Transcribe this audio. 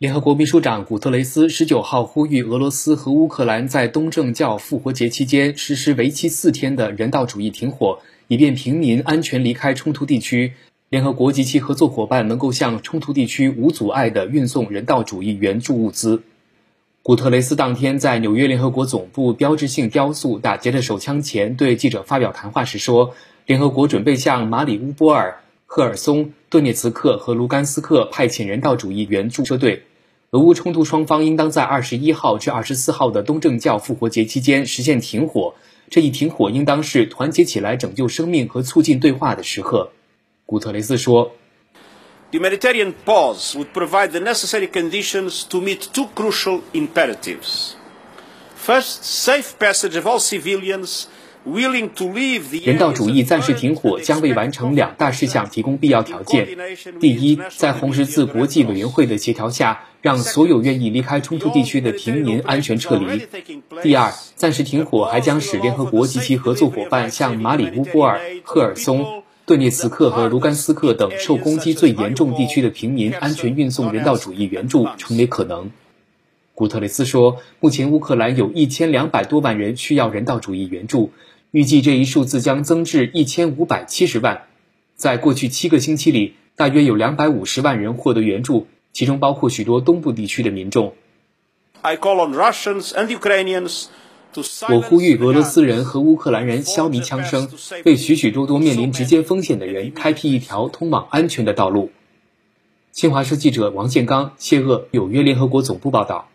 联合国秘书长古特雷斯十九号呼吁俄罗斯和乌克兰在东正教复活节期间实施为期四天的人道主义停火，以便平民安全离开冲突地区。联合国及其合作伙伴能够向冲突地区无阻碍地运送人道主义援助物资。古特雷斯当天在纽约联合国总部标志性雕塑打劫的手枪前对记者发表谈话时说：“联合国准备向马里乌波尔、赫尔松、顿涅茨克和卢甘斯克派遣人道主义援助车队。”俄乌冲突双方应当在二十一号至二十四号的东正教复活节期间实现停火。这一停火应当是团结起来拯救生命和促进对话的时刻，古特雷斯说。The humanitarian pause would provide the necessary conditions to meet two crucial imperatives. First, safe passage of all civilians. 人道主义暂时停火将为完成两大事项提供必要条件：第一，在红十字国际委员会的协调下，让所有愿意离开冲突地区的平民安全撤离；第二，暂时停火还将使联合国及其合作伙伴向马里乌波尔、赫尔松、顿涅茨克和卢甘斯克等受攻击最严重地区的平民安全运送人道主义援助成为可能。古特雷斯说，目前乌克兰有一千两百多万人需要人道主义援助。预计这一数字将增至一千五百七十万。在过去七个星期里，大约有两百五十万人获得援助，其中包括许多东部地区的民众。我呼吁俄罗斯人和乌克兰人消弭枪声，为许许多多面临直接风险的人开辟一条通往安全的道路。新华社记者王建刚、谢鄂纽约联合国总部报道。